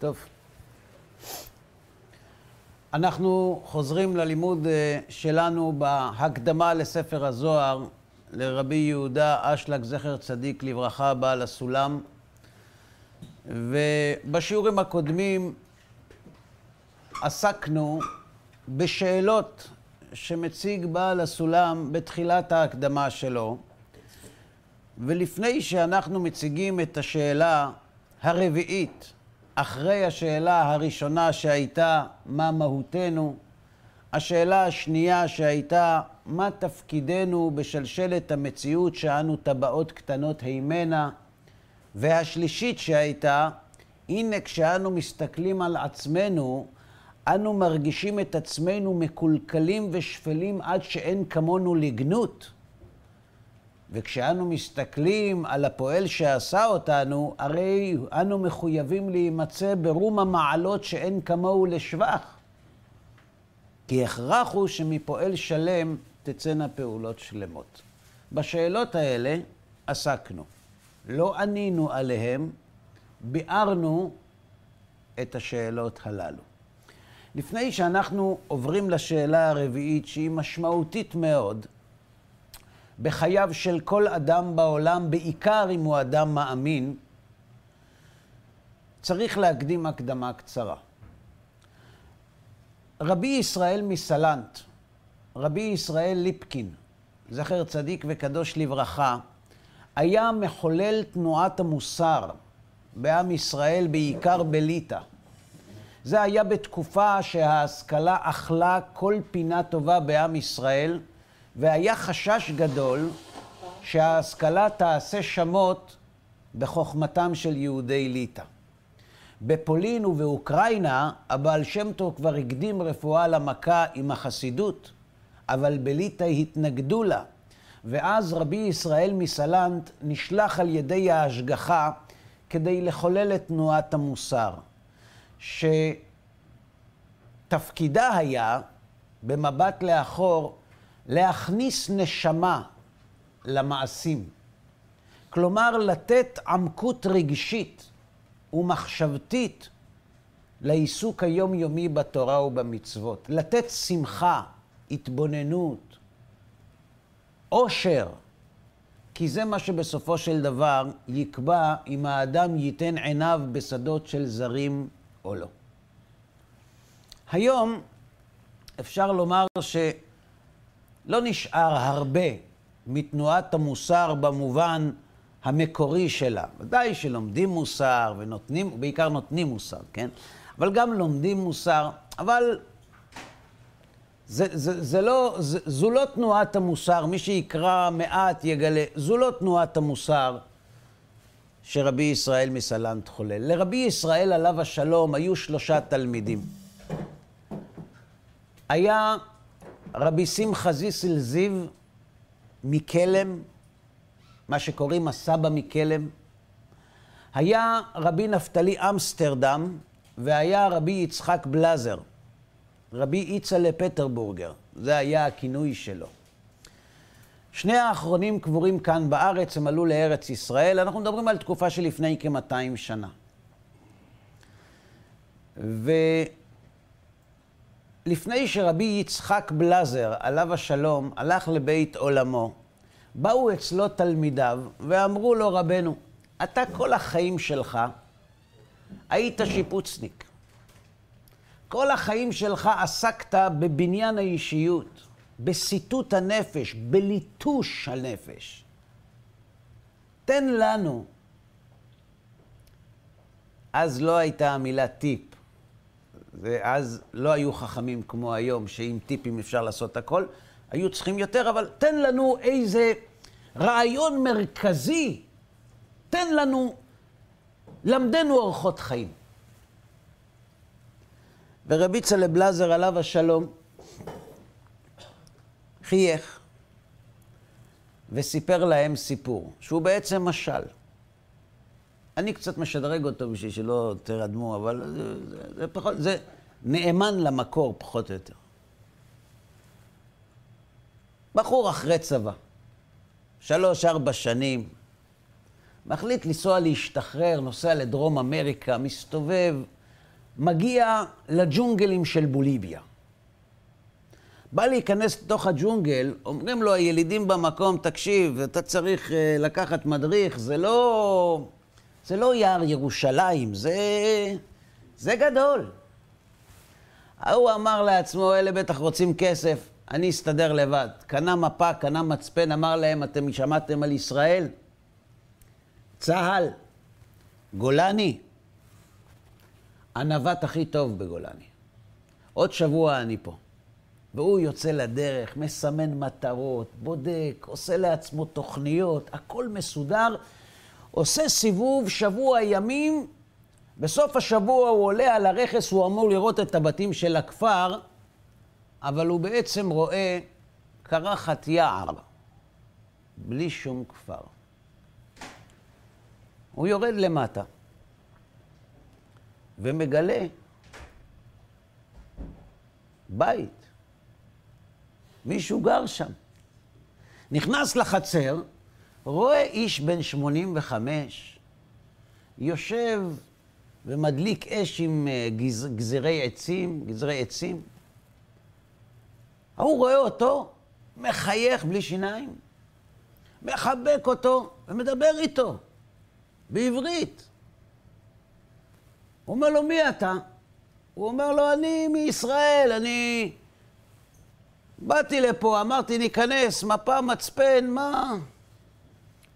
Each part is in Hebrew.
טוב. אנחנו חוזרים ללימוד אה, שלנו בהקדמה לספר הזוהר לרבי יהודה אשלג, זכר צדיק לברכה, בעל הסולם. ובשיעורים הקודמים עסקנו בשאלות שמציג בעל הסולם בתחילת ההקדמה שלו. ולפני שאנחנו מציגים את השאלה הרביעית, אחרי השאלה הראשונה שהייתה מה מהותנו, השאלה השנייה שהייתה מה תפקידנו בשלשלת המציאות שאנו טבעות קטנות הימנה, והשלישית שהייתה, הנה כשאנו מסתכלים על עצמנו, אנו מרגישים את עצמנו מקולקלים ושפלים עד שאין כמונו לגנות. וכשאנו מסתכלים על הפועל שעשה אותנו, הרי אנו מחויבים להימצא ברום המעלות שאין כמוהו לשבח. כי הכרח הוא שמפועל שלם תצאנה פעולות שלמות. בשאלות האלה עסקנו. לא ענינו עליהם, ביארנו את השאלות הללו. לפני שאנחנו עוברים לשאלה הרביעית, שהיא משמעותית מאוד, בחייו של כל אדם בעולם, בעיקר אם הוא אדם מאמין, צריך להקדים הקדמה קצרה. רבי ישראל מסלנט, רבי ישראל ליפקין, זכר צדיק וקדוש לברכה, היה מחולל תנועת המוסר בעם ישראל, בעיקר בליטא. זה היה בתקופה שההשכלה אכלה כל פינה טובה בעם ישראל, והיה חשש גדול שההשכלה תעשה שמות בחוכמתם של יהודי ליטא. בפולין ובאוקראינה הבעל שם טוב כבר הקדים רפואה למכה עם החסידות, אבל בליטא התנגדו לה, ואז רבי ישראל מסלנט נשלח על ידי ההשגחה כדי לחולל את תנועת המוסר, שתפקידה היה, במבט לאחור, להכניס נשמה למעשים. כלומר, לתת עמקות רגשית ומחשבתית לעיסוק היומיומי בתורה ובמצוות. לתת שמחה, התבוננות, עושר, כי זה מה שבסופו של דבר יקבע אם האדם ייתן עיניו בשדות של זרים או לא. היום אפשר לומר ש... לא נשאר הרבה מתנועת המוסר במובן המקורי שלה. ודאי שלומדים מוסר ונותנים, בעיקר נותנים מוסר, כן? אבל גם לומדים מוסר, אבל זה, זה, זה לא, זה, זו לא תנועת המוסר, מי שיקרא מעט יגלה, זו לא תנועת המוסר שרבי ישראל מסלנט חולל. לרבי ישראל עליו השלום היו שלושה תלמידים. היה רבי שמחה זיסל זיו מקלם, מה שקוראים הסבא מקלם, היה רבי נפתלי אמסטרדם והיה רבי יצחק בלזר, רבי יצלה פטרבורגר, זה היה הכינוי שלו. שני האחרונים קבורים כאן בארץ, הם עלו לארץ ישראל, אנחנו מדברים על תקופה שלפני כ-200 שנה. ו... לפני שרבי יצחק בלזר, עליו השלום, הלך לבית עולמו, באו אצלו תלמידיו ואמרו לו, רבנו, אתה כל החיים שלך היית שיפוצניק. כל החיים שלך עסקת בבניין האישיות, בסיטוט הנפש, בליטוש הנפש. תן לנו. אז לא הייתה המילה טיפ. ואז לא היו חכמים כמו היום, שעם טיפים אפשר לעשות הכל, היו צריכים יותר, אבל תן לנו איזה רעיון מרכזי, תן לנו, למדנו אורחות חיים. ורבי צלב לזר עליו השלום חייך וסיפר להם סיפור, שהוא בעצם משל. אני קצת משדרג אותו בשביל שלא תרדמו, אבל זה, זה, זה פחות, זה נאמן למקור פחות או יותר. בחור אחרי צבא, שלוש-ארבע שנים, מחליט לנסוע להשתחרר, נוסע לדרום אמריקה, מסתובב מגיע לג'ונגלים של בוליביה. בא להיכנס לתוך הג'ונגל, אומרים לו הילידים במקום, תקשיב, אתה צריך אה, לקחת מדריך, זה לא... זה לא יער ירושלים, זה... זה גדול. ההוא אמר לעצמו, אלה בטח רוצים כסף, אני אסתדר לבד. קנה מפה, קנה מצפן, אמר להם, אתם שמעתם על ישראל? צה"ל, גולני, הנווט הכי טוב בגולני. עוד שבוע אני פה. והוא יוצא לדרך, מסמן מטרות, בודק, עושה לעצמו תוכניות, הכל מסודר, עושה סיבוב שבוע ימים, בסוף השבוע הוא עולה על הרכס, הוא אמור לראות את הבתים של הכפר, אבל הוא בעצם רואה קרחת יער, בלי שום כפר. הוא יורד למטה ומגלה בית. מישהו גר שם. נכנס לחצר, רואה איש בן 85, יושב ומדליק אש עם אה, גז, גזרי עצים, גזרי עצים. ההוא רואה אותו, מחייך בלי שיניים, מחבק אותו ומדבר איתו בעברית. הוא אומר לו, מי אתה? הוא אומר לו, אני מישראל, אני באתי לפה, אמרתי, ניכנס, מפה, מצפן, מה?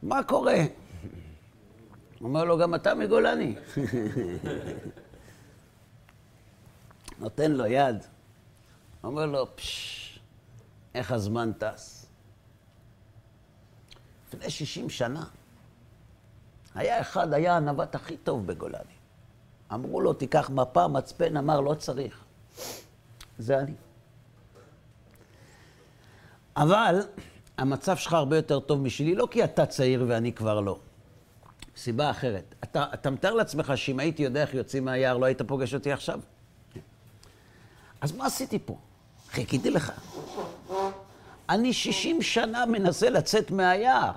מה קורה? אומר לו, גם אתה מגולני. נותן לו יד. אומר לו, פשש, איך הזמן טס. לפני 60 שנה היה אחד, היה הנווט הכי טוב בגולני. אמרו לו, תיקח מפה, מצפן, אמר, לא צריך. זה אני. אבל המצב שלך הרבה יותר טוב משלי, לא כי אתה צעיר ואני כבר לא. סיבה אחרת. אתה, אתה מתאר לעצמך שאם הייתי יודע איך יוצאים מהיער, לא היית פוגש אותי עכשיו? אז מה עשיתי פה? חיכיתי לך. אני 60 שנה מנסה לצאת מהיער,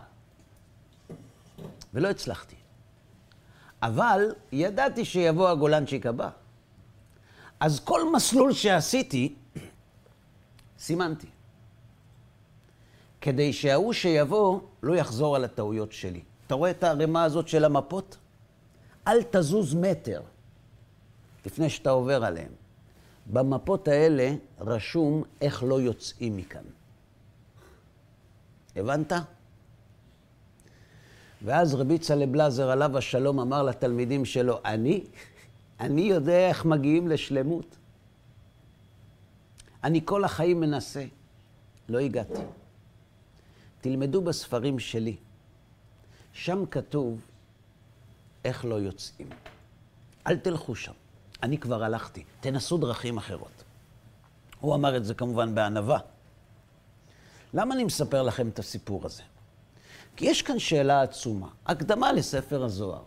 ולא הצלחתי. אבל ידעתי שיבוא הגולנצ'יק הבא. אז כל מסלול שעשיתי, סימנתי. כדי שההוא שיבוא לא יחזור על הטעויות שלי. אתה רואה את הערימה הזאת של המפות? אל תזוז מטר לפני שאתה עובר עליהן. במפות האלה רשום איך לא יוצאים מכאן. הבנת? ואז רבי צלב בלזר, עליו השלום, אמר לתלמידים שלו, אני? אני יודע איך מגיעים לשלמות. אני כל החיים מנסה, לא הגעתי. תלמדו בספרים שלי. שם כתוב איך לא יוצאים. אל תלכו שם. אני כבר הלכתי. תנסו דרכים אחרות. הוא אמר את זה כמובן בענווה. למה אני מספר לכם את הסיפור הזה? כי יש כאן שאלה עצומה. הקדמה לספר הזוהר.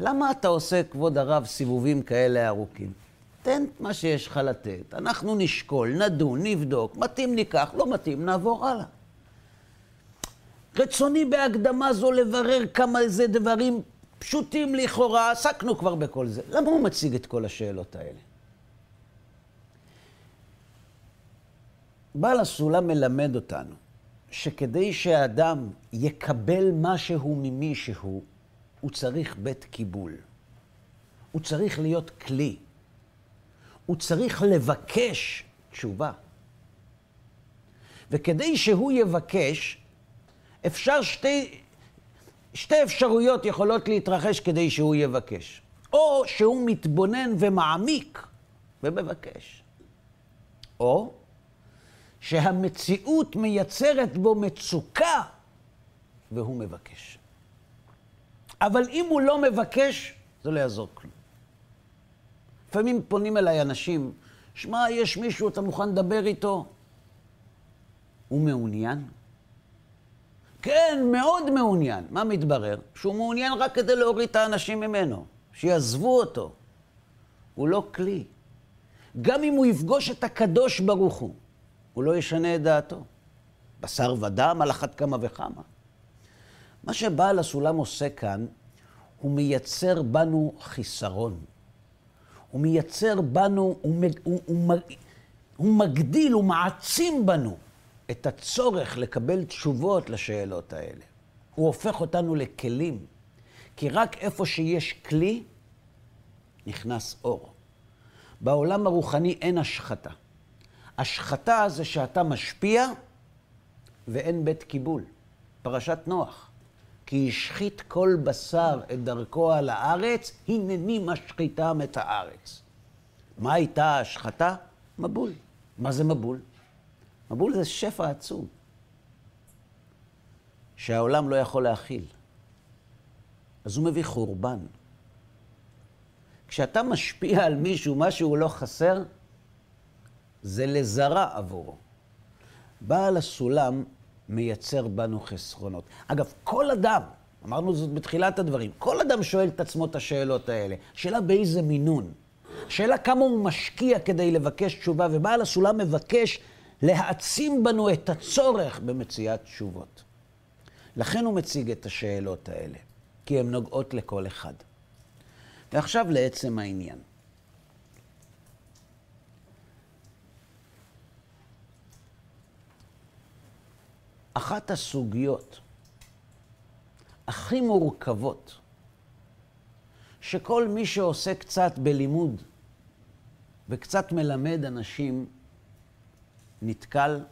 למה אתה עושה, כבוד הרב, סיבובים כאלה ארוכים? תן מה שיש לך לתת. אנחנו נשקול, נדון, נבדוק, מתאים ניקח, לא מתאים, נעבור הלאה. רצוני בהקדמה זו לברר כמה זה דברים פשוטים לכאורה, עסקנו כבר בכל זה. למה הוא מציג את כל השאלות האלה? בעל הסולם מלמד אותנו שכדי שהאדם יקבל משהו ממישהו, הוא צריך בית קיבול. הוא צריך להיות כלי. הוא צריך לבקש תשובה. וכדי שהוא יבקש, אפשר שתי, שתי אפשרויות יכולות להתרחש כדי שהוא יבקש. או שהוא מתבונן ומעמיק ומבקש. או שהמציאות מייצרת בו מצוקה והוא מבקש. אבל אם הוא לא מבקש, זה לא יעזור כלום. לפעמים פונים אליי אנשים, שמע, יש מישהו, אתה מוכן לדבר איתו? הוא מעוניין? כן, מאוד מעוניין. מה מתברר? שהוא מעוניין רק כדי להוריד את האנשים ממנו, שיעזבו אותו. הוא לא כלי. גם אם הוא יפגוש את הקדוש ברוך הוא, הוא לא ישנה את דעתו. בשר ודם על אחת כמה וכמה. מה שבעל הסולם עושה כאן, הוא מייצר בנו חיסרון. הוא מייצר בנו, הוא, הוא, הוא, הוא מגדיל, הוא מעצים בנו את הצורך לקבל תשובות לשאלות האלה. הוא הופך אותנו לכלים, כי רק איפה שיש כלי, נכנס אור. בעולם הרוחני אין השחתה. השחתה זה שאתה משפיע ואין בית קיבול. פרשת נוח. כי השחית כל בשר את דרכו על הארץ, הנני משחיתם את הארץ. מה הייתה ההשחתה? מבול. מה זה מבול? מבול זה שפע עצום, שהעולם לא יכול להכיל. אז הוא מביא חורבן. כשאתה משפיע על מישהו, משהו לא חסר, זה לזרע עבורו. בעל הסולם מייצר בנו חסרונות. אגב, כל אדם, אמרנו זאת בתחילת הדברים, כל אדם שואל את עצמו את השאלות האלה. השאלה באיזה מינון. השאלה כמה הוא משקיע כדי לבקש תשובה, ובעל הסולם מבקש להעצים בנו את הצורך במציאת תשובות. לכן הוא מציג את השאלות האלה, כי הן נוגעות לכל אחד. ועכשיו לעצם העניין. אחת הסוגיות הכי מורכבות, שכל מי שעושה קצת בלימוד וקצת מלמד אנשים נתקל,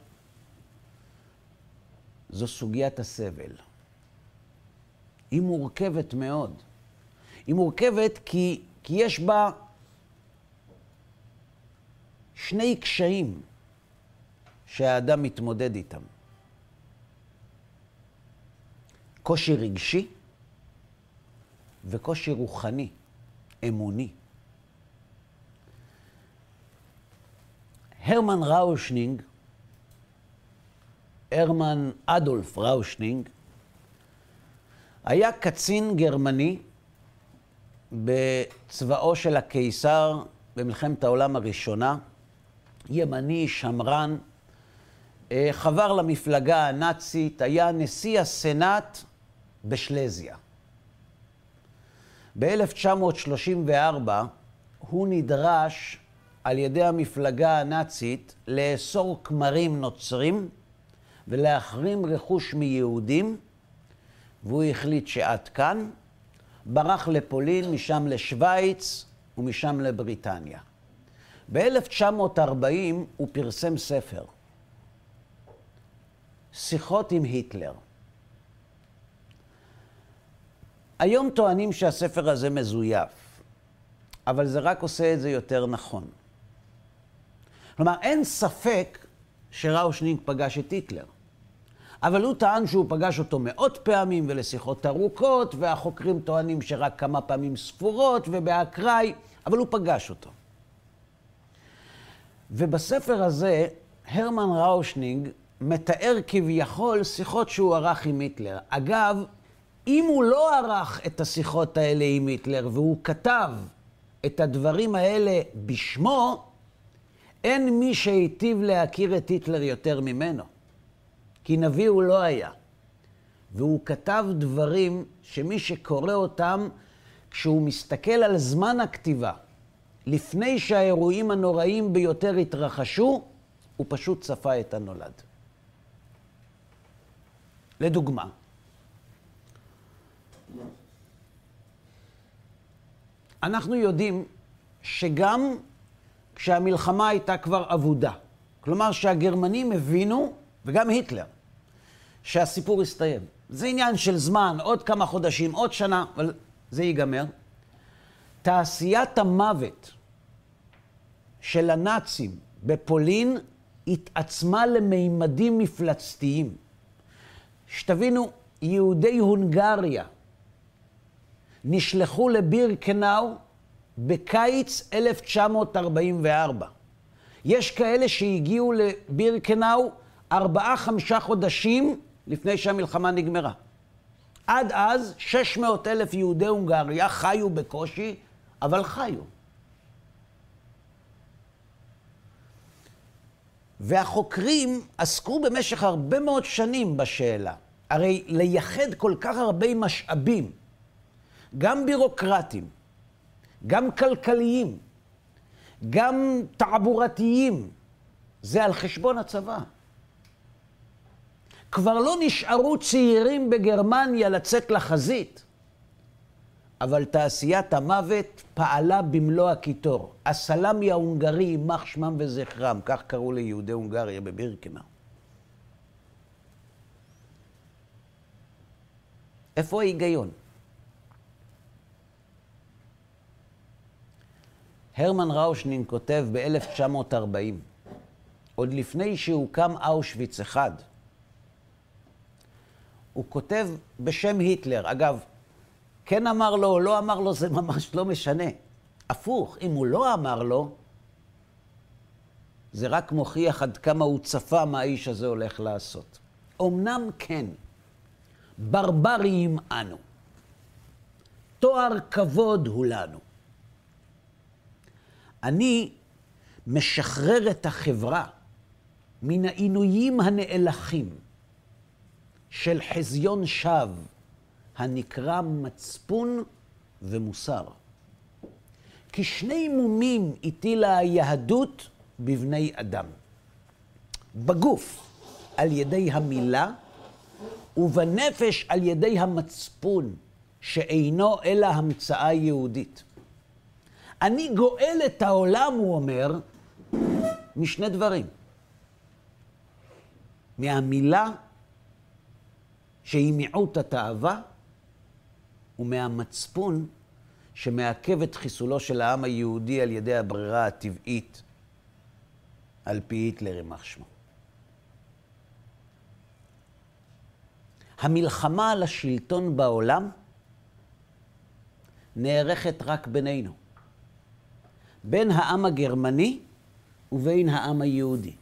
זו סוגיית הסבל. היא מורכבת מאוד. היא מורכבת כי, כי יש בה שני קשיים שהאדם מתמודד איתם. קושי רגשי וקושי רוחני, אמוני. הרמן ראושנינג, הרמן אדולף ראושנינג, היה קצין גרמני בצבאו של הקיסר במלחמת העולם הראשונה, ימני, שמרן, אה, חבר למפלגה הנאצית, היה נשיא הסנאט בשלזיה. ב-1934 הוא נדרש על ידי המפלגה הנאצית לאסור כמרים נוצרים ולהחרים רכוש מיהודים, והוא החליט שעד כאן, ברח לפולין, משם לשוויץ ומשם לבריטניה. ב-1940 הוא פרסם ספר, שיחות עם היטלר. היום טוענים שהספר הזה מזויף, אבל זה רק עושה את זה יותר נכון. כלומר, אין ספק שראושנינג פגש את היטלר. אבל הוא טען שהוא פגש אותו מאות פעמים ולשיחות ארוכות, והחוקרים טוענים שרק כמה פעמים ספורות ובאקראי, אבל הוא פגש אותו. ובספר הזה, הרמן ראושנינג מתאר כביכול שיחות שהוא ערך עם היטלר. אגב, אם הוא לא ערך את השיחות האלה עם היטלר והוא כתב את הדברים האלה בשמו, אין מי שהיטיב להכיר את היטלר יותר ממנו. כי נביא הוא לא היה. והוא כתב דברים שמי שקורא אותם, כשהוא מסתכל על זמן הכתיבה, לפני שהאירועים הנוראים ביותר התרחשו, הוא פשוט צפה את הנולד. לדוגמה, אנחנו יודעים שגם כשהמלחמה הייתה כבר אבודה, כלומר שהגרמנים הבינו, וגם היטלר, שהסיפור הסתיים. זה עניין של זמן, עוד כמה חודשים, עוד שנה, אבל זה ייגמר. תעשיית המוות של הנאצים בפולין התעצמה למימדים מפלצתיים. שתבינו, יהודי הונגריה נשלחו לבירקנאו בקיץ 1944. יש כאלה שהגיעו לבירקנאו ארבעה, חמישה חודשים לפני שהמלחמה נגמרה. עד אז 600 אלף יהודי הונגריה חיו בקושי, אבל חיו. והחוקרים עסקו במשך הרבה מאוד שנים בשאלה. הרי לייחד כל כך הרבה משאבים, גם בירוקרטיים, גם כלכליים, גם תעבורתיים, זה על חשבון הצבא. כבר לא נשארו צעירים בגרמניה לצאת לחזית, אבל תעשיית המוות פעלה במלוא הקיטור. הסלאמי ההונגרי, יימח שמם וזכרם, כך קראו ליהודי הונגריה בבירקנאו. איפה ההיגיון? הרמן ראושנין כותב ב-1940, עוד לפני שהוקם אושוויץ אחד, הוא כותב בשם היטלר. אגב, כן אמר לו או לא אמר לו, זה ממש לא משנה. הפוך, אם הוא לא אמר לו, זה רק מוכיח עד כמה הוא צפה מה האיש הזה הולך לעשות. אמנם כן, ברבריים אנו. תואר כבוד הוא לנו. אני משחרר את החברה מן העינויים הנאלחים של חזיון שווא הנקרא מצפון ומוסר. כי שני מומים הטילה היהדות בבני אדם. בגוף, על ידי המילה, ובנפש על ידי המצפון, שאינו אלא המצאה יהודית. אני גואל את העולם, הוא אומר, משני דברים. מהמילה, שהיא מיעוט התאווה, ומהמצפון, שמעכב את חיסולו של העם היהודי על ידי הברירה הטבעית, על פי היטלר יימח שמו. המלחמה על השלטון בעולם נערכת רק בינינו. בין העם הגרמני ובין העם היהודי.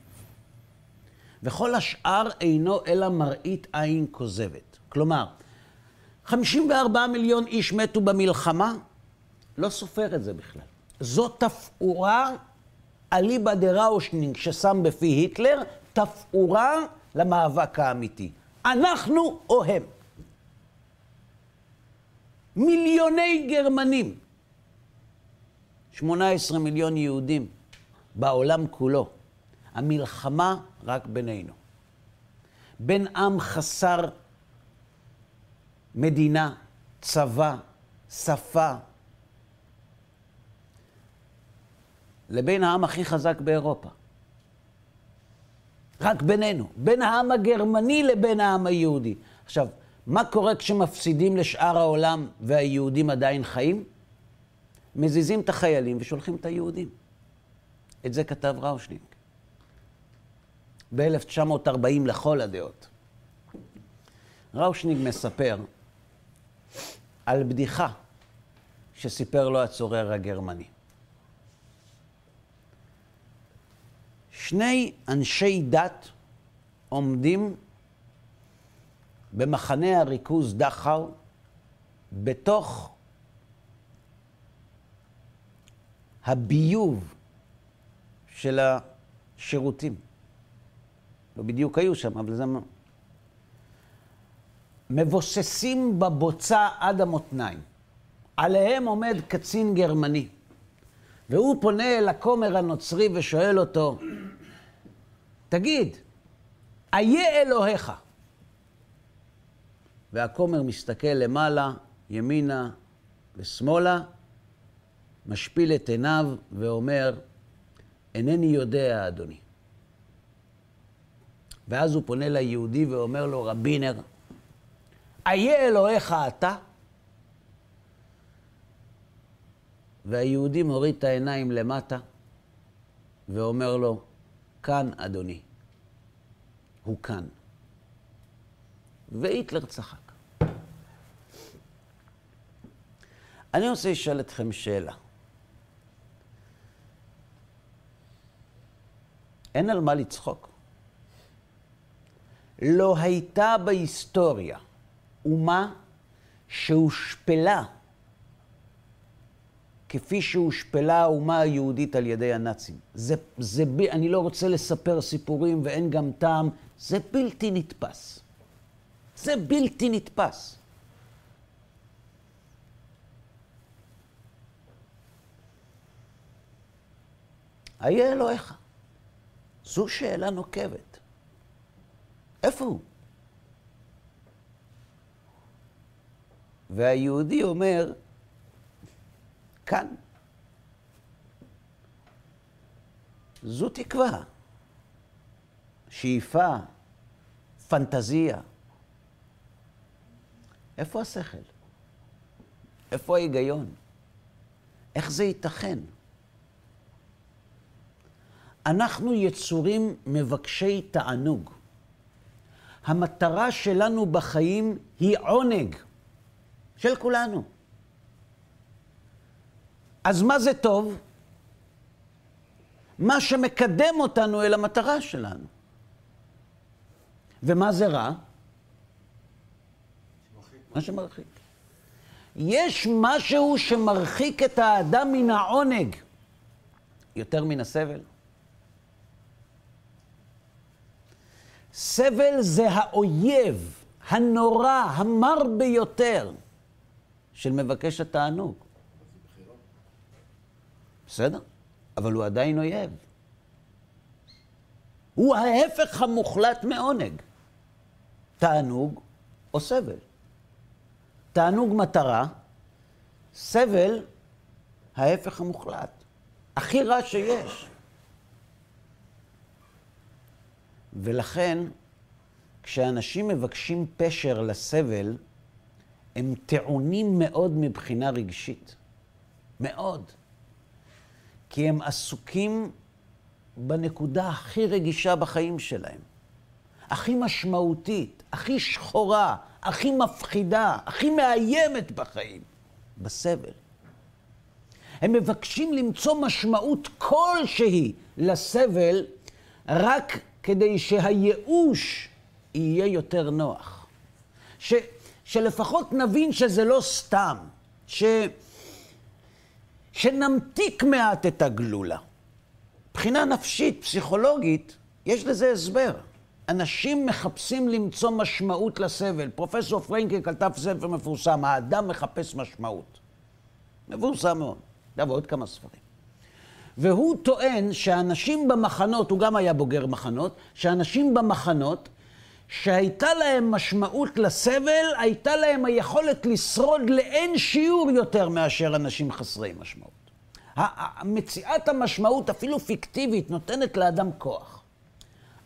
וכל השאר אינו אלא מראית עין כוזבת. כלומר, 54 מיליון איש מתו במלחמה, לא סופר את זה בכלל. זו תפאורה אליבא דראושנינג ששם בפי היטלר, תפאורה למאבק האמיתי. אנחנו או הם. מיליוני גרמנים 18 מיליון יהודים בעולם כולו. המלחמה רק בינינו. בין עם חסר מדינה, צבא, שפה, לבין העם הכי חזק באירופה. רק בינינו, בין העם הגרמני לבין העם היהודי. עכשיו, מה קורה כשמפסידים לשאר העולם והיהודים עדיין חיים? מזיזים את החיילים ושולחים את היהודים. את זה כתב ראושנינג. ב-1940 לכל הדעות. ראושנינג מספר על בדיחה שסיפר לו הצורר הגרמני. שני אנשי דת עומדים במחנה הריכוז דכאו בתוך הביוב של השירותים. לא בדיוק היו שם, אבל זה... מבוססים בבוצה עד המותניים. עליהם עומד קצין גרמני, והוא פונה אל הכומר הנוצרי ושואל אותו, תגיד, איה אלוהיך? והכומר מסתכל למעלה, ימינה ושמאלה, משפיל את עיניו ואומר, אינני יודע, אדוני. ואז הוא פונה ליהודי ואומר לו, רבינר, איה אלוהיך אתה? והיהודי מוריד את העיניים למטה ואומר לו, כאן, אדוני. הוא כאן. והיטלר צחק. אני רוצה לשאול אתכם שאלה. אין על מה לצחוק. לא הייתה בהיסטוריה אומה שהושפלה כפי שהושפלה האומה היהודית על ידי הנאצים. זה, זה, אני לא רוצה לספר סיפורים ואין גם טעם, זה בלתי נתפס. זה בלתי נתפס. איה אלוהיך? זו שאלה נוקבת. איפה הוא? והיהודי אומר, כאן. זו תקווה, שאיפה, פנטזיה. איפה השכל? איפה ההיגיון? איך זה ייתכן? אנחנו יצורים מבקשי תענוג. המטרה שלנו בחיים היא עונג, של כולנו. אז מה זה טוב? מה שמקדם אותנו אל המטרה שלנו. ומה זה רע? מה שמרחיק. יש משהו שמרחיק את האדם מן העונג יותר מן הסבל. סבל זה האויב הנורא, המר ביותר של מבקש התענוג. בסדר, אבל הוא עדיין אויב. הוא ההפך המוחלט מעונג. תענוג או סבל. תענוג מטרה, סבל, ההפך המוחלט. הכי רע שיש. ולכן, כשאנשים מבקשים פשר לסבל, הם טעונים מאוד מבחינה רגשית. מאוד. כי הם עסוקים בנקודה הכי רגישה בחיים שלהם, הכי משמעותית, הכי שחורה, הכי מפחידה, הכי מאיימת בחיים, בסבל. הם מבקשים למצוא משמעות כלשהי לסבל רק כדי שהייאוש יהיה יותר נוח. ש, שלפחות נבין שזה לא סתם, ש, שנמתיק מעט את הגלולה. מבחינה נפשית, פסיכולוגית, יש לזה הסבר. אנשים מחפשים למצוא משמעות לסבל. פרופסור פרנקל כתב ספר מפורסם, האדם מחפש משמעות. מפורסם מאוד. ועוד כמה ספרים. והוא טוען שאנשים במחנות, הוא גם היה בוגר מחנות, שאנשים במחנות, שהייתה להם משמעות לסבל, הייתה להם היכולת לשרוד לאין שיעור יותר מאשר אנשים חסרי משמעות. מציאת המשמעות, אפילו פיקטיבית, נותנת לאדם כוח.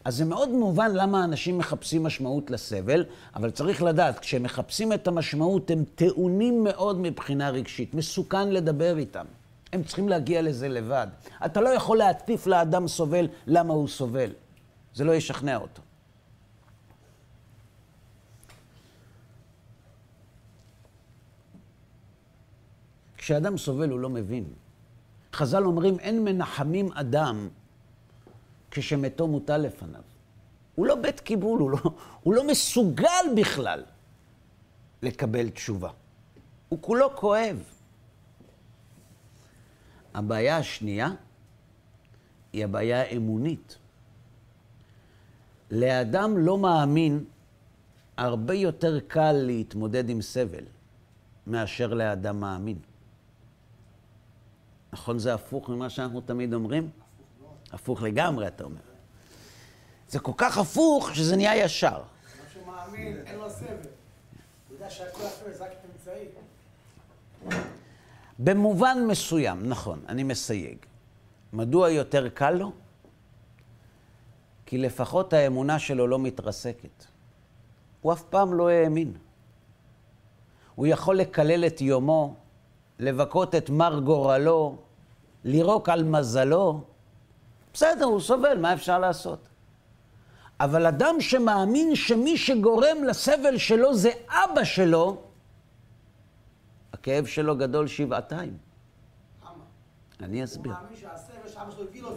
אז זה מאוד מובן למה אנשים מחפשים משמעות לסבל, אבל צריך לדעת, כשהם מחפשים את המשמעות, הם טעונים מאוד מבחינה רגשית. מסוכן לדבר איתם. הם צריכים להגיע לזה לבד. אתה לא יכול להטיף לאדם סובל למה הוא סובל. זה לא ישכנע אותו. כשאדם סובל הוא לא מבין. חז"ל אומרים, אין מנחמים אדם כשמתו מוטל לפניו. הוא לא בית קיבול, הוא לא, הוא לא מסוגל בכלל לקבל תשובה. הוא כולו כואב. הבעיה השנייה היא הבעיה האמונית. לאדם לא מאמין הרבה יותר קל להתמודד עם סבל מאשר לאדם מאמין. נכון זה הפוך ממה שאנחנו תמיד אומרים? הפוך לגמרי, אתה אומר. זה כל כך הפוך שזה נהיה ישר. מה שמאמין, אין לו סבל. הוא יודע שהכל הסבל זה רק אמצעי. במובן מסוים, נכון, אני מסייג. מדוע יותר קל לו? כי לפחות האמונה שלו לא מתרסקת. הוא אף פעם לא האמין. הוא יכול לקלל את יומו, לבכות את מר גורלו, לירוק על מזלו. בסדר, הוא סובל, מה אפשר לעשות? אבל אדם שמאמין שמי שגורם לסבל שלו זה אבא שלו, הכאב שלו גדול שבעתיים. אני אסביר.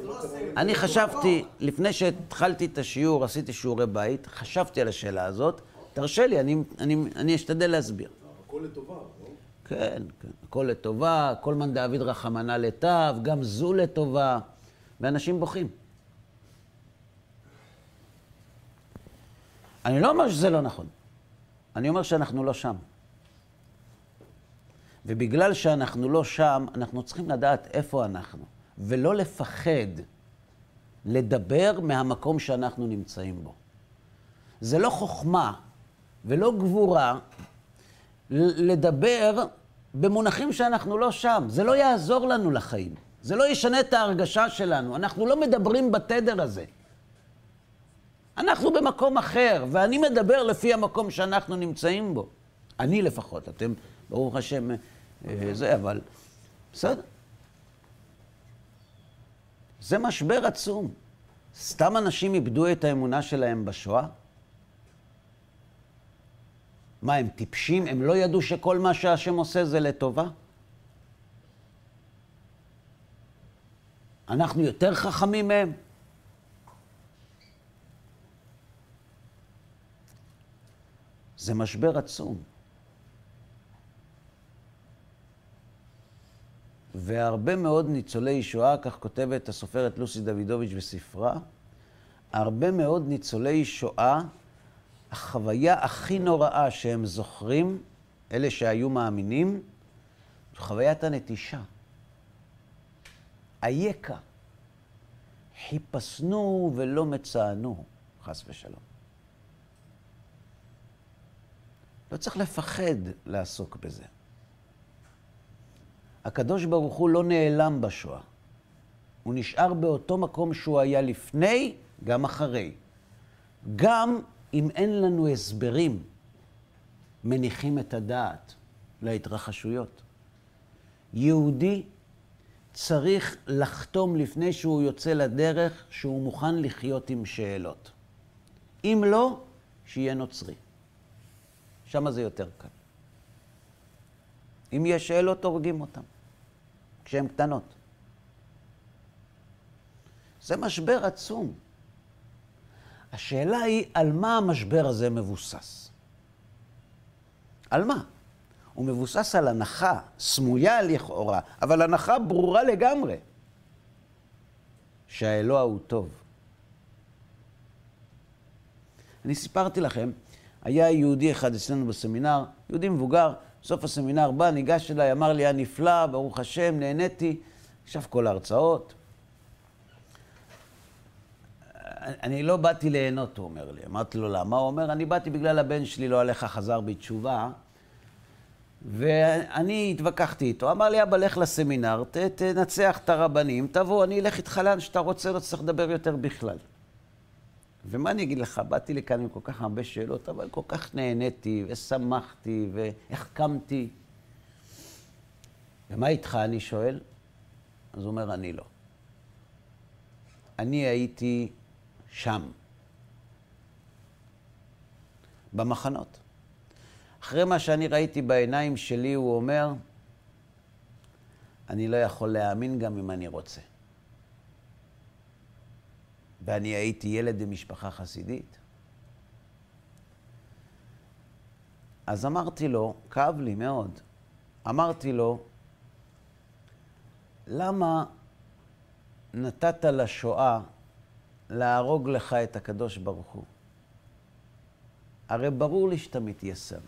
לא אני חשבתי, לפני שהתחלתי את השיעור, עשיתי שיעורי בית, חשבתי על השאלה הזאת. תרשה לי, אני, אני, אני אשתדל להסביר. הכל לטובה, לא? כן, כן, הכל לטובה, כל מן דאביד רחמנא לטב, גם זו לטובה, ואנשים בוכים. אני לא אומר שזה לא נכון, אני אומר שאנחנו לא שם. ובגלל שאנחנו לא שם, אנחנו צריכים לדעת איפה אנחנו. ולא לפחד לדבר מהמקום שאנחנו נמצאים בו. זה לא חוכמה ולא גבורה לדבר במונחים שאנחנו לא שם. זה לא יעזור לנו לחיים. זה לא ישנה את ההרגשה שלנו. אנחנו לא מדברים בתדר הזה. אנחנו במקום אחר, ואני מדבר לפי המקום שאנחנו נמצאים בו. אני לפחות, אתם, ברוך השם, זה, אבל בסדר. זה משבר עצום. סתם אנשים איבדו את האמונה שלהם בשואה? מה, הם טיפשים? הם לא ידעו שכל מה שהשם עושה זה לטובה? אנחנו יותר חכמים מהם? זה משבר עצום. והרבה מאוד ניצולי שואה, כך כותבת הסופרת לוסי דוידוביץ' בספרה, הרבה מאוד ניצולי שואה, החוויה הכי נוראה שהם זוכרים, אלה שהיו מאמינים, זו חוויית הנטישה. אייכה. חיפשנו ולא מצאנו, חס ושלום. לא צריך לפחד לעסוק בזה. הקדוש ברוך הוא לא נעלם בשואה. הוא נשאר באותו מקום שהוא היה לפני, גם אחרי. גם אם אין לנו הסברים מניחים את הדעת להתרחשויות. יהודי צריך לחתום לפני שהוא יוצא לדרך שהוא מוכן לחיות עם שאלות. אם לא, שיהיה נוצרי. שם זה יותר קל. אם יש שאלות, הורגים אותן, כשהן קטנות. זה משבר עצום. השאלה היא, על מה המשבר הזה מבוסס? על מה? הוא מבוסס על הנחה סמויה לכאורה, אבל הנחה ברורה לגמרי, שהאלוה הוא טוב. אני סיפרתי לכם, היה יהודי אחד אצלנו בסמינר, יהודי מבוגר, בסוף הסמינר בא, ניגש אליי, אמר לי, היה נפלא, ברוך השם, נהניתי, ישב כל ההרצאות. אני לא באתי ליהנות, הוא אומר לי. אמרתי לו, למה? הוא אומר, אני באתי בגלל הבן שלי, לא עליך, חזר בתשובה. ואני התווכחתי איתו, אמר לי, אבא, לך לסמינר, תנצח את הרבנים, תבוא, אני אלך איתך לאן שאתה רוצה, לא צריך לדבר יותר בכלל. ומה אני אגיד לך, באתי לכאן עם כל כך הרבה שאלות, אבל כל כך נהניתי, ושמחתי, והחכמתי. ומה איתך, אני שואל? אז הוא אומר, אני לא. אני הייתי שם, במחנות. אחרי מה שאני ראיתי בעיניים שלי, הוא אומר, אני לא יכול להאמין גם אם אני רוצה. ואני הייתי ילד במשפחה חסידית. אז אמרתי לו, כאב לי מאוד, אמרתי לו, למה נתת לשואה להרוג לך את הקדוש ברוך הוא? הרי ברור לי שאתה מתייסר.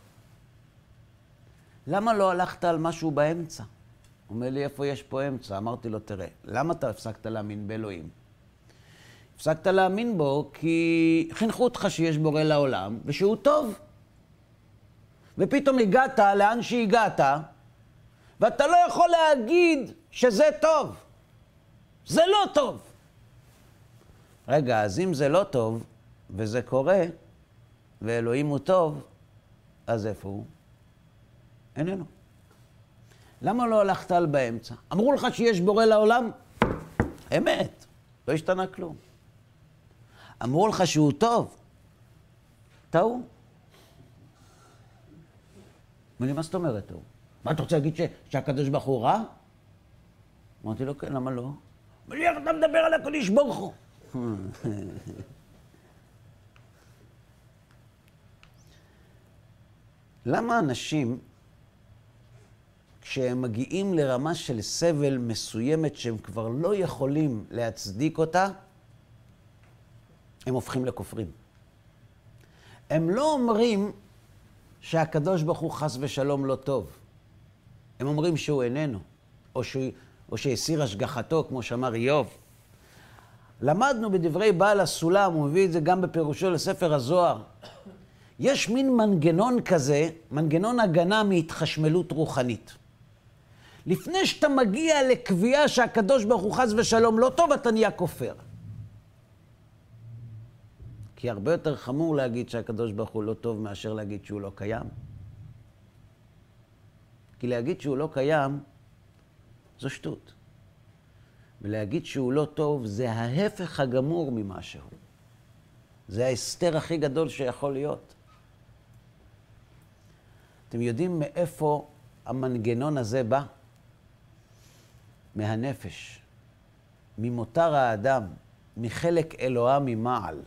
למה לא הלכת על משהו באמצע? הוא אומר לי, איפה יש פה אמצע? אמרתי לו, תראה, למה אתה הפסקת להאמין באלוהים? הפסקת להאמין בו כי חינכו אותך שיש בורא לעולם ושהוא טוב. ופתאום הגעת לאן שהגעת, ואתה לא יכול להגיד שזה טוב. זה לא טוב. רגע, אז אם זה לא טוב, וזה קורה, ואלוהים הוא טוב, אז איפה הוא? איננו. למה לא הלכת על באמצע? אמרו לך שיש בורא לעולם? אמת, לא השתנה כלום. אמרו לך שהוא טוב, טעו. אמר לי, מה זאת אומרת טעו? מה, אתה רוצה להגיד. שהקדוש ברוך הוא רע? אמרתי לו, כן, למה לא? אמר לי, איך אתה מדבר על הקדוש ברוך הוא? למה אנשים, כשהם מגיעים לרמה של סבל מסוימת שהם כבר לא יכולים להצדיק אותה, הם הופכים לכופרים. הם לא אומרים שהקדוש ברוך הוא חס ושלום לא טוב. הם אומרים שהוא איננו, או שהוא, או שהסיר השגחתו, כמו שאמר איוב. למדנו בדברי בעל הסולם, הוא מביא את זה גם בפירושו לספר הזוהר. יש מין מנגנון כזה, מנגנון הגנה מהתחשמלות רוחנית. לפני שאתה מגיע לקביעה שהקדוש ברוך הוא חס ושלום לא טוב, אתה נהיה כופר. כי הרבה יותר חמור להגיד שהקדוש ברוך הוא לא טוב מאשר להגיד שהוא לא קיים. כי להגיד שהוא לא קיים זו שטות. ולהגיד שהוא לא טוב זה ההפך הגמור ממה שהוא. זה ההסתר הכי גדול שיכול להיות. אתם יודעים מאיפה המנגנון הזה בא? מהנפש, ממותר האדם, מחלק אלוהה ממעל.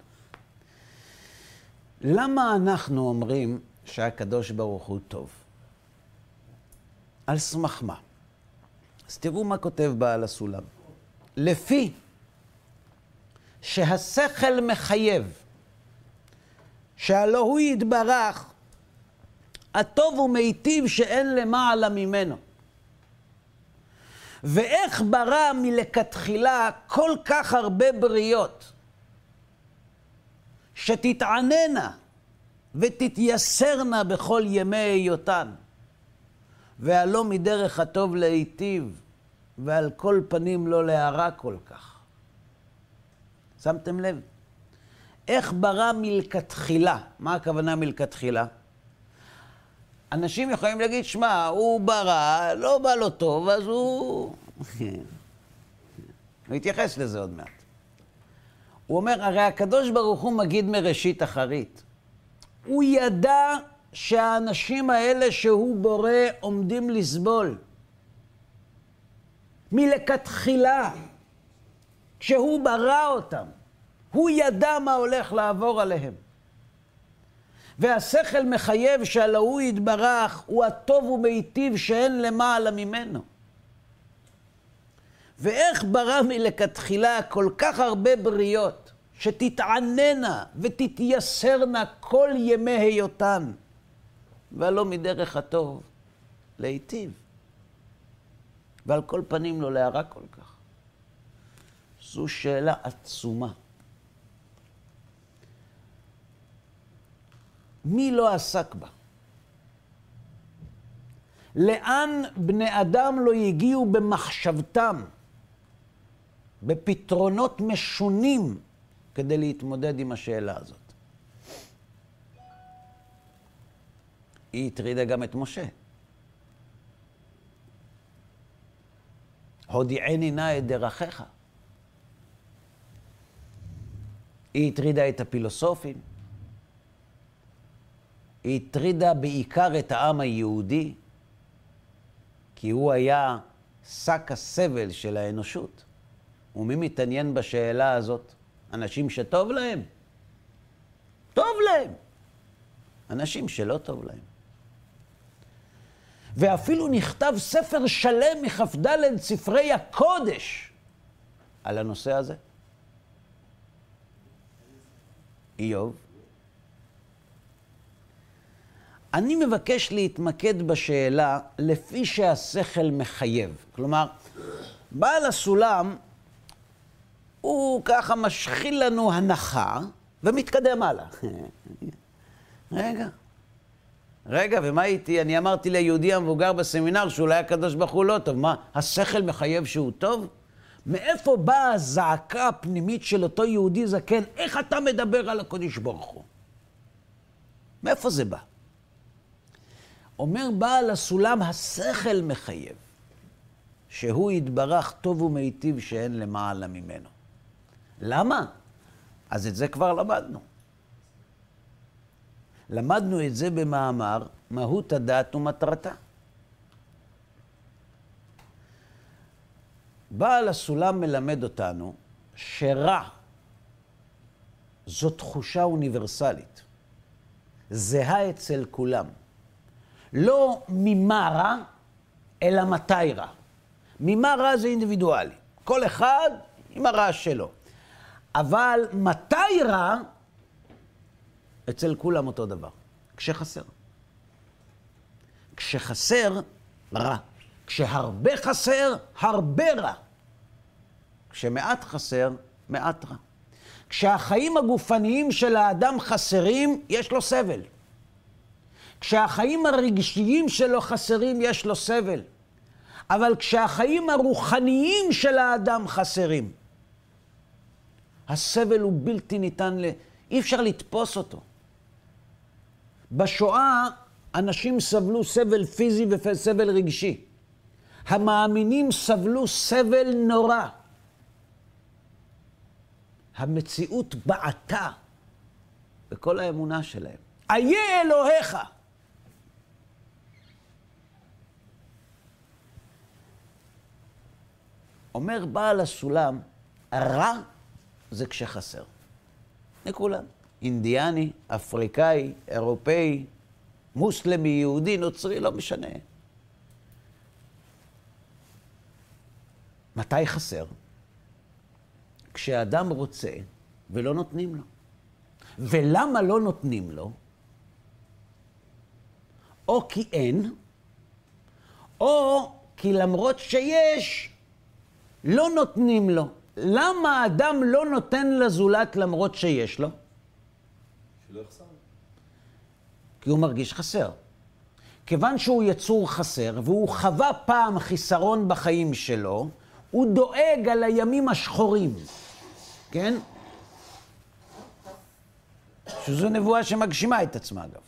למה אנחנו אומרים שהקדוש ברוך הוא טוב? על סמך מה? אז תראו מה כותב בעל הסולם. לפי שהשכל מחייב, שהלא הוא יתברך, הטוב ומיטיב שאין למעלה ממנו. ואיך ברא מלכתחילה כל כך הרבה בריות, שתתעננה ותתייסרנה בכל ימי היותן, והלא מדרך הטוב להיטיב, ועל כל פנים לא להרע כל כך. שמתם לב? איך ברא מלכתחילה? מה הכוונה מלכתחילה? אנשים יכולים להגיד, שמע, הוא ברא, לא בא לו טוב, אז הוא... הוא יתייחס לזה עוד מעט. הוא אומר, הרי הקדוש ברוך הוא מגיד מראשית אחרית. הוא ידע שהאנשים האלה שהוא בורא עומדים לסבול. מלכתחילה, כשהוא ברא אותם, הוא ידע מה הולך לעבור עליהם. והשכל מחייב שעל ההוא יתברך הוא הטוב ומיטיב שאין למעלה ממנו. ואיך ברא מלכתחילה כל כך הרבה בריות שתתעננה ותתייסרנה כל ימי היותן, והלא מדרך הטוב להיטיב. ועל כל פנים לא להרע כל כך. זו שאלה עצומה. מי לא עסק בה? לאן בני אדם לא הגיעו במחשבתם, בפתרונות משונים כדי להתמודד עם השאלה הזאת? היא הטרידה גם את משה. הודיעני נא את דרכיך. היא הטרידה את הפילוסופים. היא הטרידה בעיקר את העם היהודי, כי הוא היה שק הסבל של האנושות. ומי מתעניין בשאלה הזאת? אנשים שטוב להם? טוב להם. אנשים שלא טוב להם. ואפילו נכתב ספר שלם מכ"ד ספרי הקודש על הנושא הזה. איוב. אני מבקש להתמקד בשאלה לפי שהשכל מחייב. כלומר, בעל הסולם, הוא ככה משחיל לנו הנחה ומתקדם הלאה. רגע, רגע, ומה איתי? אני אמרתי ליהודי המבוגר בסמינר שאולי הקדוש ברוך הוא לא טוב. מה, השכל מחייב שהוא טוב? מאיפה באה הזעקה הפנימית של אותו יהודי זקן? איך אתה מדבר על הקדוש ברוך הוא? מאיפה זה בא? אומר בעל הסולם, השכל מחייב, שהוא יתברך טוב ומיטיב שאין למעלה ממנו. למה? אז את זה כבר למדנו. למדנו את זה במאמר, מהות הדת ומטרתה. בעל הסולם מלמד אותנו שרע זו תחושה אוניברסלית, זהה אצל כולם. לא ממה רע, אלא מתי רע. ממה רע זה אינדיבידואלי. כל אחד עם הרע שלו. אבל מתי רע, אצל כולם אותו דבר. כשחסר. כשחסר, רע. כשהרבה חסר, הרבה רע. כשמעט חסר, מעט רע. כשהחיים הגופניים של האדם חסרים, יש לו סבל. כשהחיים הרגשיים שלו חסרים, יש לו סבל. אבל כשהחיים הרוחניים של האדם חסרים, הסבל הוא בלתי ניתן ל... אי אפשר לתפוס אותו. בשואה אנשים סבלו סבל פיזי וסבל רגשי. המאמינים סבלו סבל נורא. המציאות בעטה בכל האמונה שלהם. איה אלוהיך! אומר בעל הסולם, הרע זה כשחסר. לכולם. אינדיאני, אפריקאי, אירופאי, מוסלמי, יהודי, נוצרי, לא משנה. מתי חסר? כשאדם רוצה ולא נותנים לו. ולמה לא נותנים לו? או כי אין, או כי למרות שיש, לא נותנים לו. למה האדם לא נותן לזולת למרות שיש לו? שלא יחסר. כי הוא מרגיש חסר. כיוון שהוא יצור חסר, והוא חווה פעם חיסרון בחיים שלו, הוא דואג על הימים השחורים, כן? שזו נבואה שמגשימה את עצמה, אגב.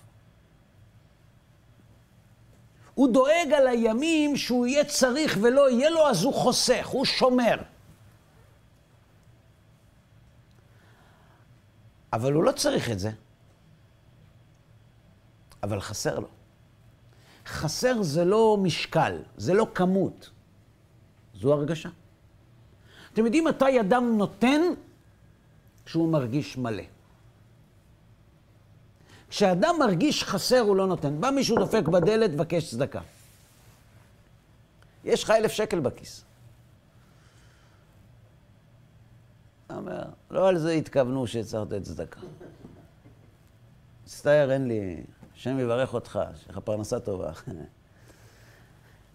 הוא דואג על הימים שהוא יהיה צריך ולא יהיה לו, אז הוא חוסך, הוא שומר. אבל הוא לא צריך את זה. אבל חסר לו. חסר זה לא משקל, זה לא כמות, זו הרגשה. אתם יודעים מתי אדם נותן? כשהוא מרגיש מלא. כשאדם מרגיש חסר, הוא לא נותן. בא מישהו דופק בדלת, מבקש צדקה. יש לך אלף שקל בכיס. אתה אומר, לא על זה התכוונו שצריך לתת צדקה. מצטער, אין לי, השם יברך אותך, שיהיה לך פרנסה טובה.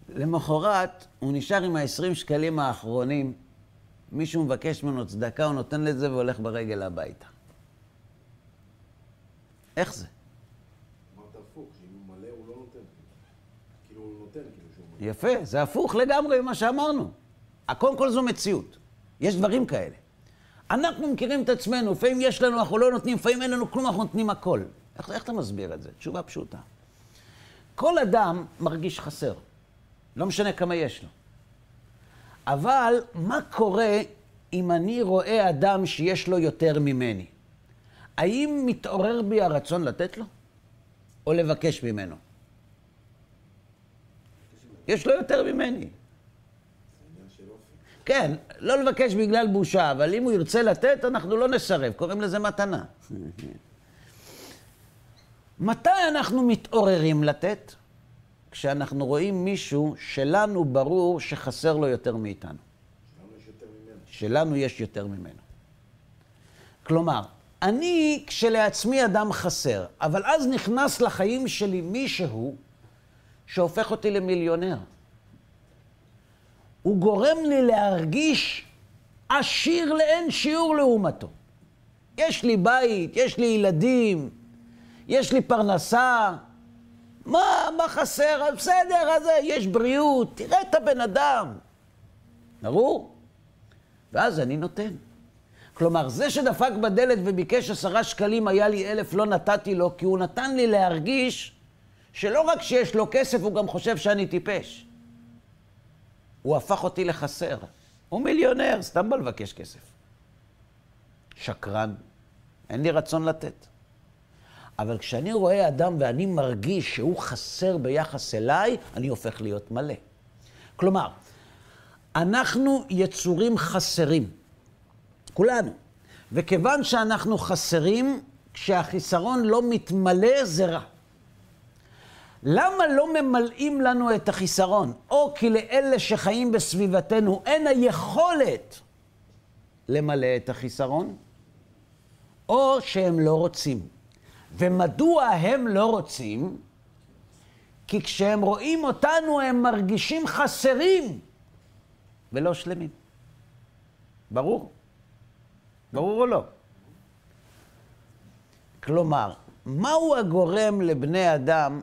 למחרת, הוא נשאר עם ה-20 שקלים האחרונים, מישהו מבקש ממנו צדקה, הוא נותן לזה והולך ברגל הביתה. איך זה? יפה, זה הפוך לגמרי ממה שאמרנו. קודם כל זו מציאות. יש דברים כאלה. אנחנו מכירים את עצמנו, לפעמים יש לנו, אנחנו לא נותנים, לפעמים אין לנו כלום, אנחנו נותנים הכל. איך, איך אתה מסביר את זה? תשובה פשוטה. כל אדם מרגיש חסר, לא משנה כמה יש לו. אבל מה קורה אם אני רואה אדם שיש לו יותר ממני? האם מתעורר בי הרצון לתת לו? או לבקש ממנו? יש לו יותר ממני. זה עניין של אופי. כן, לא לבקש בגלל בושה, אבל אם הוא ירצה לתת, אנחנו לא נסרב, קוראים לזה מתנה. מתי אנחנו מתעוררים לתת? כשאנחנו רואים מישהו שלנו ברור שחסר לו יותר מאיתנו. שלנו יש יותר ממנו. כלומר, אני כשלעצמי אדם חסר, אבל אז נכנס לחיים שלי מישהו שהופך אותי למיליונר. הוא גורם לי להרגיש עשיר לאין שיעור לעומתו. יש לי בית, יש לי ילדים, יש לי פרנסה. מה, מה חסר? בסדר, אז יש בריאות, תראה את הבן אדם. ברור? ואז אני נותן. כלומר, זה שדפק בדלת וביקש עשרה שקלים, היה לי אלף, לא נתתי לו, כי הוא נתן לי להרגיש שלא רק שיש לו כסף, הוא גם חושב שאני טיפש. הוא הפך אותי לחסר. הוא מיליונר, סתם בא לבקש כסף. שקרן, אין לי רצון לתת. אבל כשאני רואה אדם ואני מרגיש שהוא חסר ביחס אליי, אני הופך להיות מלא. כלומר, אנחנו יצורים חסרים, כולנו. וכיוון שאנחנו חסרים, כשהחיסרון לא מתמלא זה רע. למה לא ממלאים לנו את החיסרון? או כי לאלה שחיים בסביבתנו אין היכולת למלא את החיסרון, או שהם לא רוצים. ומדוע הם לא רוצים? כי כשהם רואים אותנו הם מרגישים חסרים ולא שלמים. ברור? ברור או לא? כלומר, מהו הגורם לבני אדם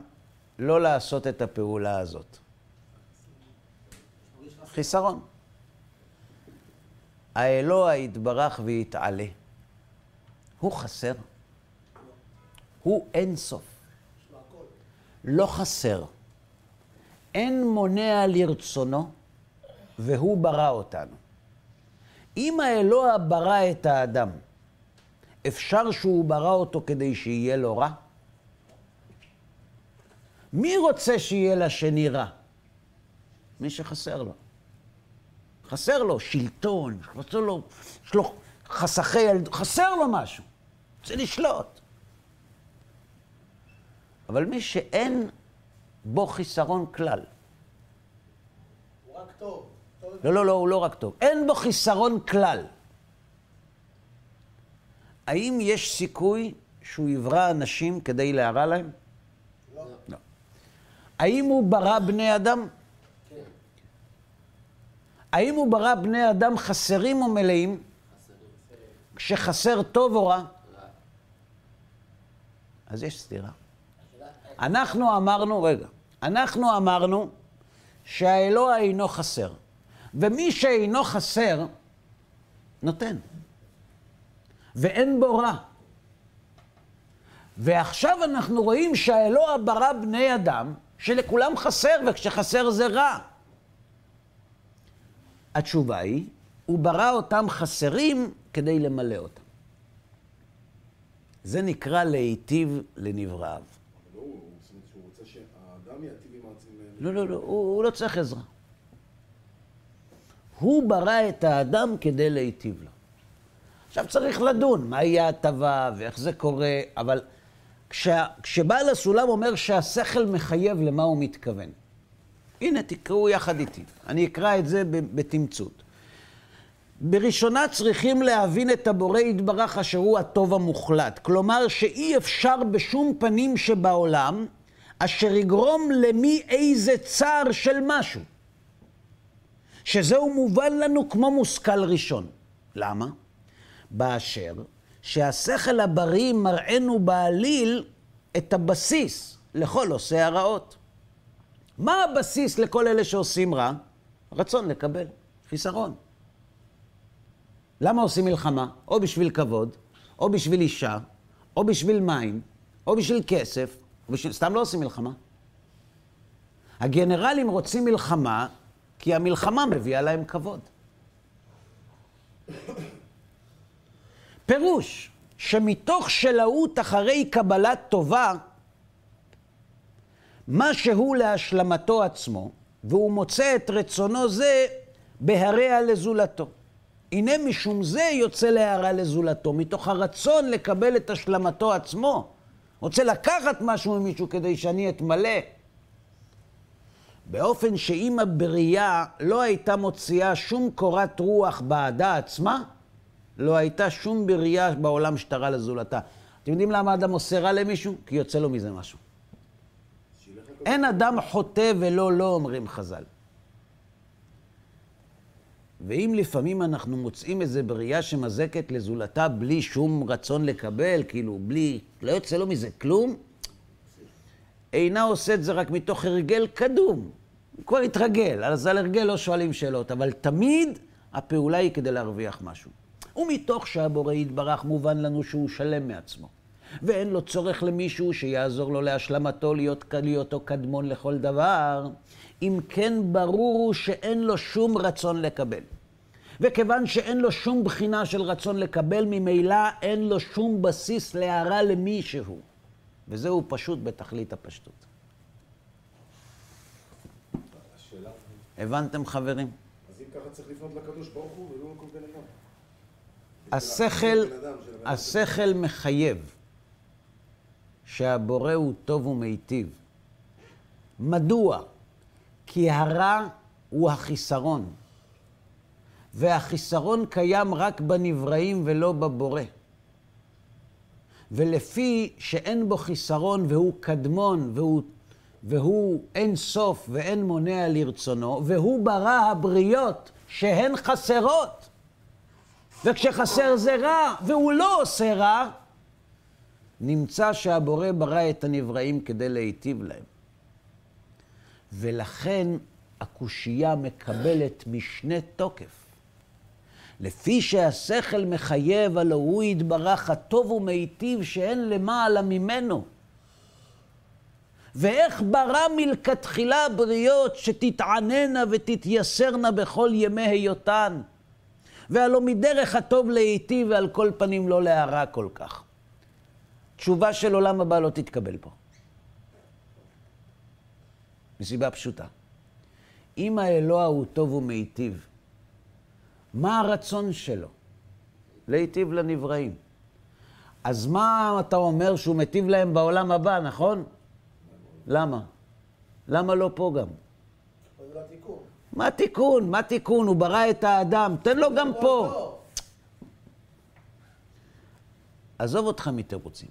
לא לעשות את הפעולה הזאת? חיסרון. האלוה יתברך ויתעלה. הוא חסר. הוא אין סוף. לא חסר. אין מונע לרצונו, והוא ברא אותנו. אם האלוה ברא את האדם, אפשר שהוא ברא אותו כדי שיהיה לו רע? מי רוצה שיהיה לשני רע? מי שחסר לו. חסר לו שלטון, חסר לו, יש לו חסכי ילד, חסר לו משהו. רוצה לשלוט. אבל מי שאין בו חיסרון כלל, הוא רק. טוב לא, לא, לא, הוא לא רק טוב. אין בו חיסרון כלל. האם יש סיכוי שהוא יברא אנשים כדי להרע להם? לא. לא. האם הוא ברא בני אדם? כן. האם הוא ברא בני אדם חסרים או מלאים? כשחסר טוב או רע? אז יש סתירה. אנחנו אמרנו, רגע, אנחנו אמרנו שהאלוה אינו חסר, ומי שאינו חסר, נותן. ואין בו רע. ועכשיו אנחנו רואים שהאלוה ברא בני אדם שלכולם חסר, וכשחסר זה רע. התשובה היא, הוא ברא אותם חסרים כדי למלא אותם. זה נקרא להיטיב לנבראיו. אבל לא, הוא רוצה שהאדם ייטיב עם העצמם. לא, לא, לא, הוא, הוא לא צריך עזרה. הוא ברא את האדם כדי להיטיב לו. עכשיו צריך לדון מהי ההטבה ואיך זה קורה, אבל כשה, כשבעל הסולם אומר שהשכל מחייב למה הוא מתכוון. הנה, תקראו יחד איתי. אני אקרא את זה בתמצות. בראשונה צריכים להבין את הבורא יתברך אשר הוא הטוב המוחלט. כלומר שאי אפשר בשום פנים שבעולם אשר יגרום למי איזה צער של משהו. שזהו מובן לנו כמו מושכל ראשון. למה? באשר שהשכל הבריא מראינו בעליל את הבסיס לכל עושי הרעות. מה הבסיס לכל אלה שעושים רע? רצון לקבל, חיסרון. למה עושים מלחמה? או בשביל כבוד, או בשביל אישה, או בשביל מים, או בשביל כסף, או בשביל... סתם לא עושים מלחמה. הגנרלים רוצים מלחמה כי המלחמה מביאה להם כבוד. פירוש שמתוך שלאות אחרי קבלת טובה, מה שהוא להשלמתו עצמו, והוא מוצא את רצונו זה בהרע לזולתו. הנה משום זה יוצא להרע לזולתו, מתוך הרצון לקבל את השלמתו עצמו. רוצה לקחת משהו ממישהו כדי שאני אתמלא. באופן שאם הבריאה לא הייתה מוציאה שום קורת רוח בעדה עצמה, לא הייתה שום בריאה בעולם שתרה לזולתה. אתם יודעים למה אדם עושה רע למישהו? כי יוצא לו מזה משהו. אין אדם חוטא ולא לא, אומרים חז"ל. ואם לפעמים אנחנו מוצאים איזה בריאה שמזקת לזולתה בלי שום רצון לקבל, כאילו בלי, לא יוצא לו מזה כלום, אינה עושה את זה רק מתוך הרגל קדום. הוא כבר התרגל, אז על הרגל לא שואלים שאלות, אבל תמיד הפעולה היא כדי להרוויח משהו. ומתוך שהבורא יתברך מובן לנו שהוא שלם מעצמו. ואין לו צורך למישהו שיעזור לו להשלמתו להיות להיותו קדמון לכל דבר, אם כן ברור הוא שאין לו שום רצון לקבל. וכיוון שאין לו שום בחינה של רצון לקבל, ממילא אין לו שום בסיס להערה למישהו. וזהו פשוט בתכלית הפשטות. השאלה, הבנתם, חברים? אז אם ככה צריך לפנות לקדוש ברוך הוא ולא לכל בן אדם. השכל. השכל מחייב שהבורא הוא טוב ומיטיב. מדוע? כי הרע הוא החיסרון, והחיסרון קיים רק בנבראים ולא בבורא. ולפי שאין בו חיסרון והוא קדמון והוא והוא אין סוף ואין מונע לרצונו, והוא ברא הבריות שהן חסרות. וכשחסר זה רע, והוא לא עושה רע, נמצא שהבורא ברא את הנבראים כדי להיטיב להם. ולכן הקושייה מקבלת משנה תוקף. לפי שהשכל מחייב, הלא הוא יתברך הטוב ומיטיב שאין למעלה ממנו. ואיך ברא מלכתחילה בריות שתתעננה ותתייסרנה בכל ימי היותן. והלא מדרך הטוב להיטיב ועל כל פנים לא להרע כל כך. תשובה של עולם הבא לא תתקבל פה. מסיבה פשוטה. אם האלוה הוא טוב ומיטיב, מה הרצון שלו? להיטיב לנבראים. אז מה אתה אומר שהוא מיטיב להם בעולם הבא, נכון? למה? למה לא פה גם? זה. מה תיקון? מה תיקון? הוא ברא את האדם, תן לו גם פה. עזוב אותך מתירוצים.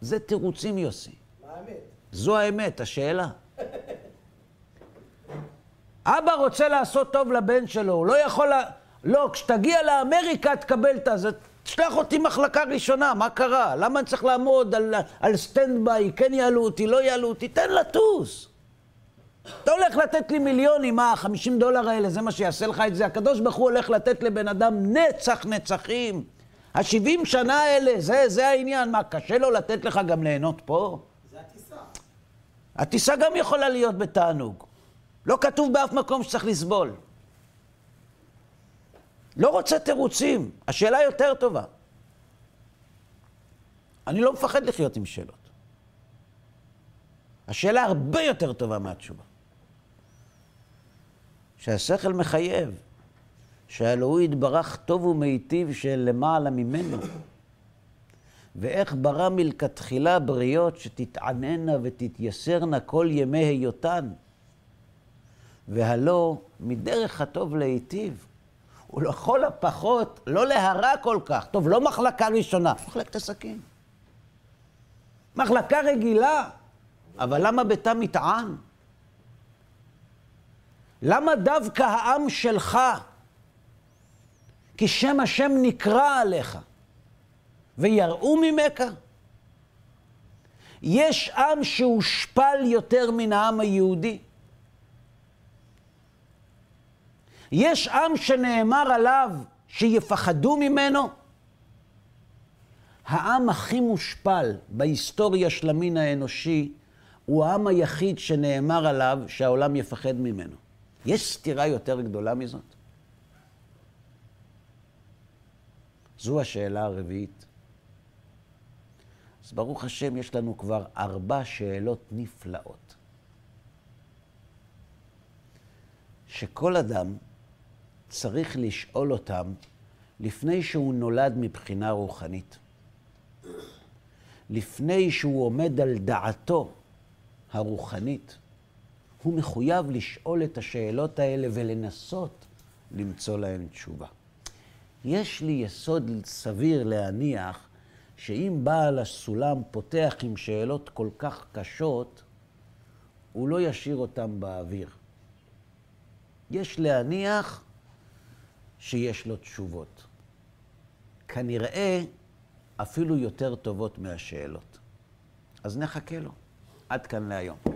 זה תירוצים, יוסי. מה האמת? זו האמת, השאלה. אבא רוצה לעשות טוב לבן שלו, הוא לא יכול... לה... לא, כשתגיע לאמריקה תקבל את הזה. תשלח אותי מחלקה ראשונה, מה קרה? למה אני צריך לעמוד על, על stand-by, כן יעלו אותי, לא יעלו אותי? תן לטוס. אתה הולך לתת לי מיליונים, מה, 50 דולר האלה, זה מה שיעשה לך את זה? הקדוש ברוך הוא הולך לתת לבן אדם נצח נצחים. ה-70 שנה האלה, זה, זה העניין. מה, קשה לו לתת לך גם ליהנות פה? זה הטיסה. הטיסה גם יכולה להיות בתענוג. לא כתוב באף מקום שצריך לסבול. לא רוצה תירוצים, השאלה יותר טובה. אני לא מפחד לחיות עם שאלות. השאלה הרבה יותר טובה מהתשובה. שהשכל מחייב, שהאלוהי יתברך טוב ומיטיב של למעלה ממנו. ואיך ברא מלכתחילה בריות שתתעננה ותתייסרנה כל ימי היותן. והלא מדרך הטוב להיטיב. ולכל הפחות לא להרע כל כך. טוב, לא מחלקה ראשונה, מחלקת עסקים. מחלקה רגילה, אבל למה בתא מטען? למה דווקא העם שלך? כי שם השם נקרא עליך, ויראו ממך? יש עם שהושפל יותר מן העם היהודי. יש עם שנאמר עליו שיפחדו ממנו? העם הכי מושפל בהיסטוריה של המין האנושי הוא העם היחיד שנאמר עליו שהעולם יפחד ממנו. יש סתירה יותר גדולה מזאת? זו השאלה הרביעית. אז ברוך השם, יש לנו כבר ארבע שאלות נפלאות. שכל אדם צריך לשאול אותם לפני שהוא נולד מבחינה רוחנית. לפני שהוא עומד על דעתו הרוחנית, הוא מחויב לשאול את השאלות האלה ולנסות למצוא להן תשובה. יש לי יסוד סביר להניח שאם בעל הסולם פותח עם שאלות כל כך קשות, הוא לא ישאיר אותן באוויר. יש להניח שיש לו תשובות. כנראה אפילו יותר טובות מהשאלות. אז נחכה לו. עד כאן להיום.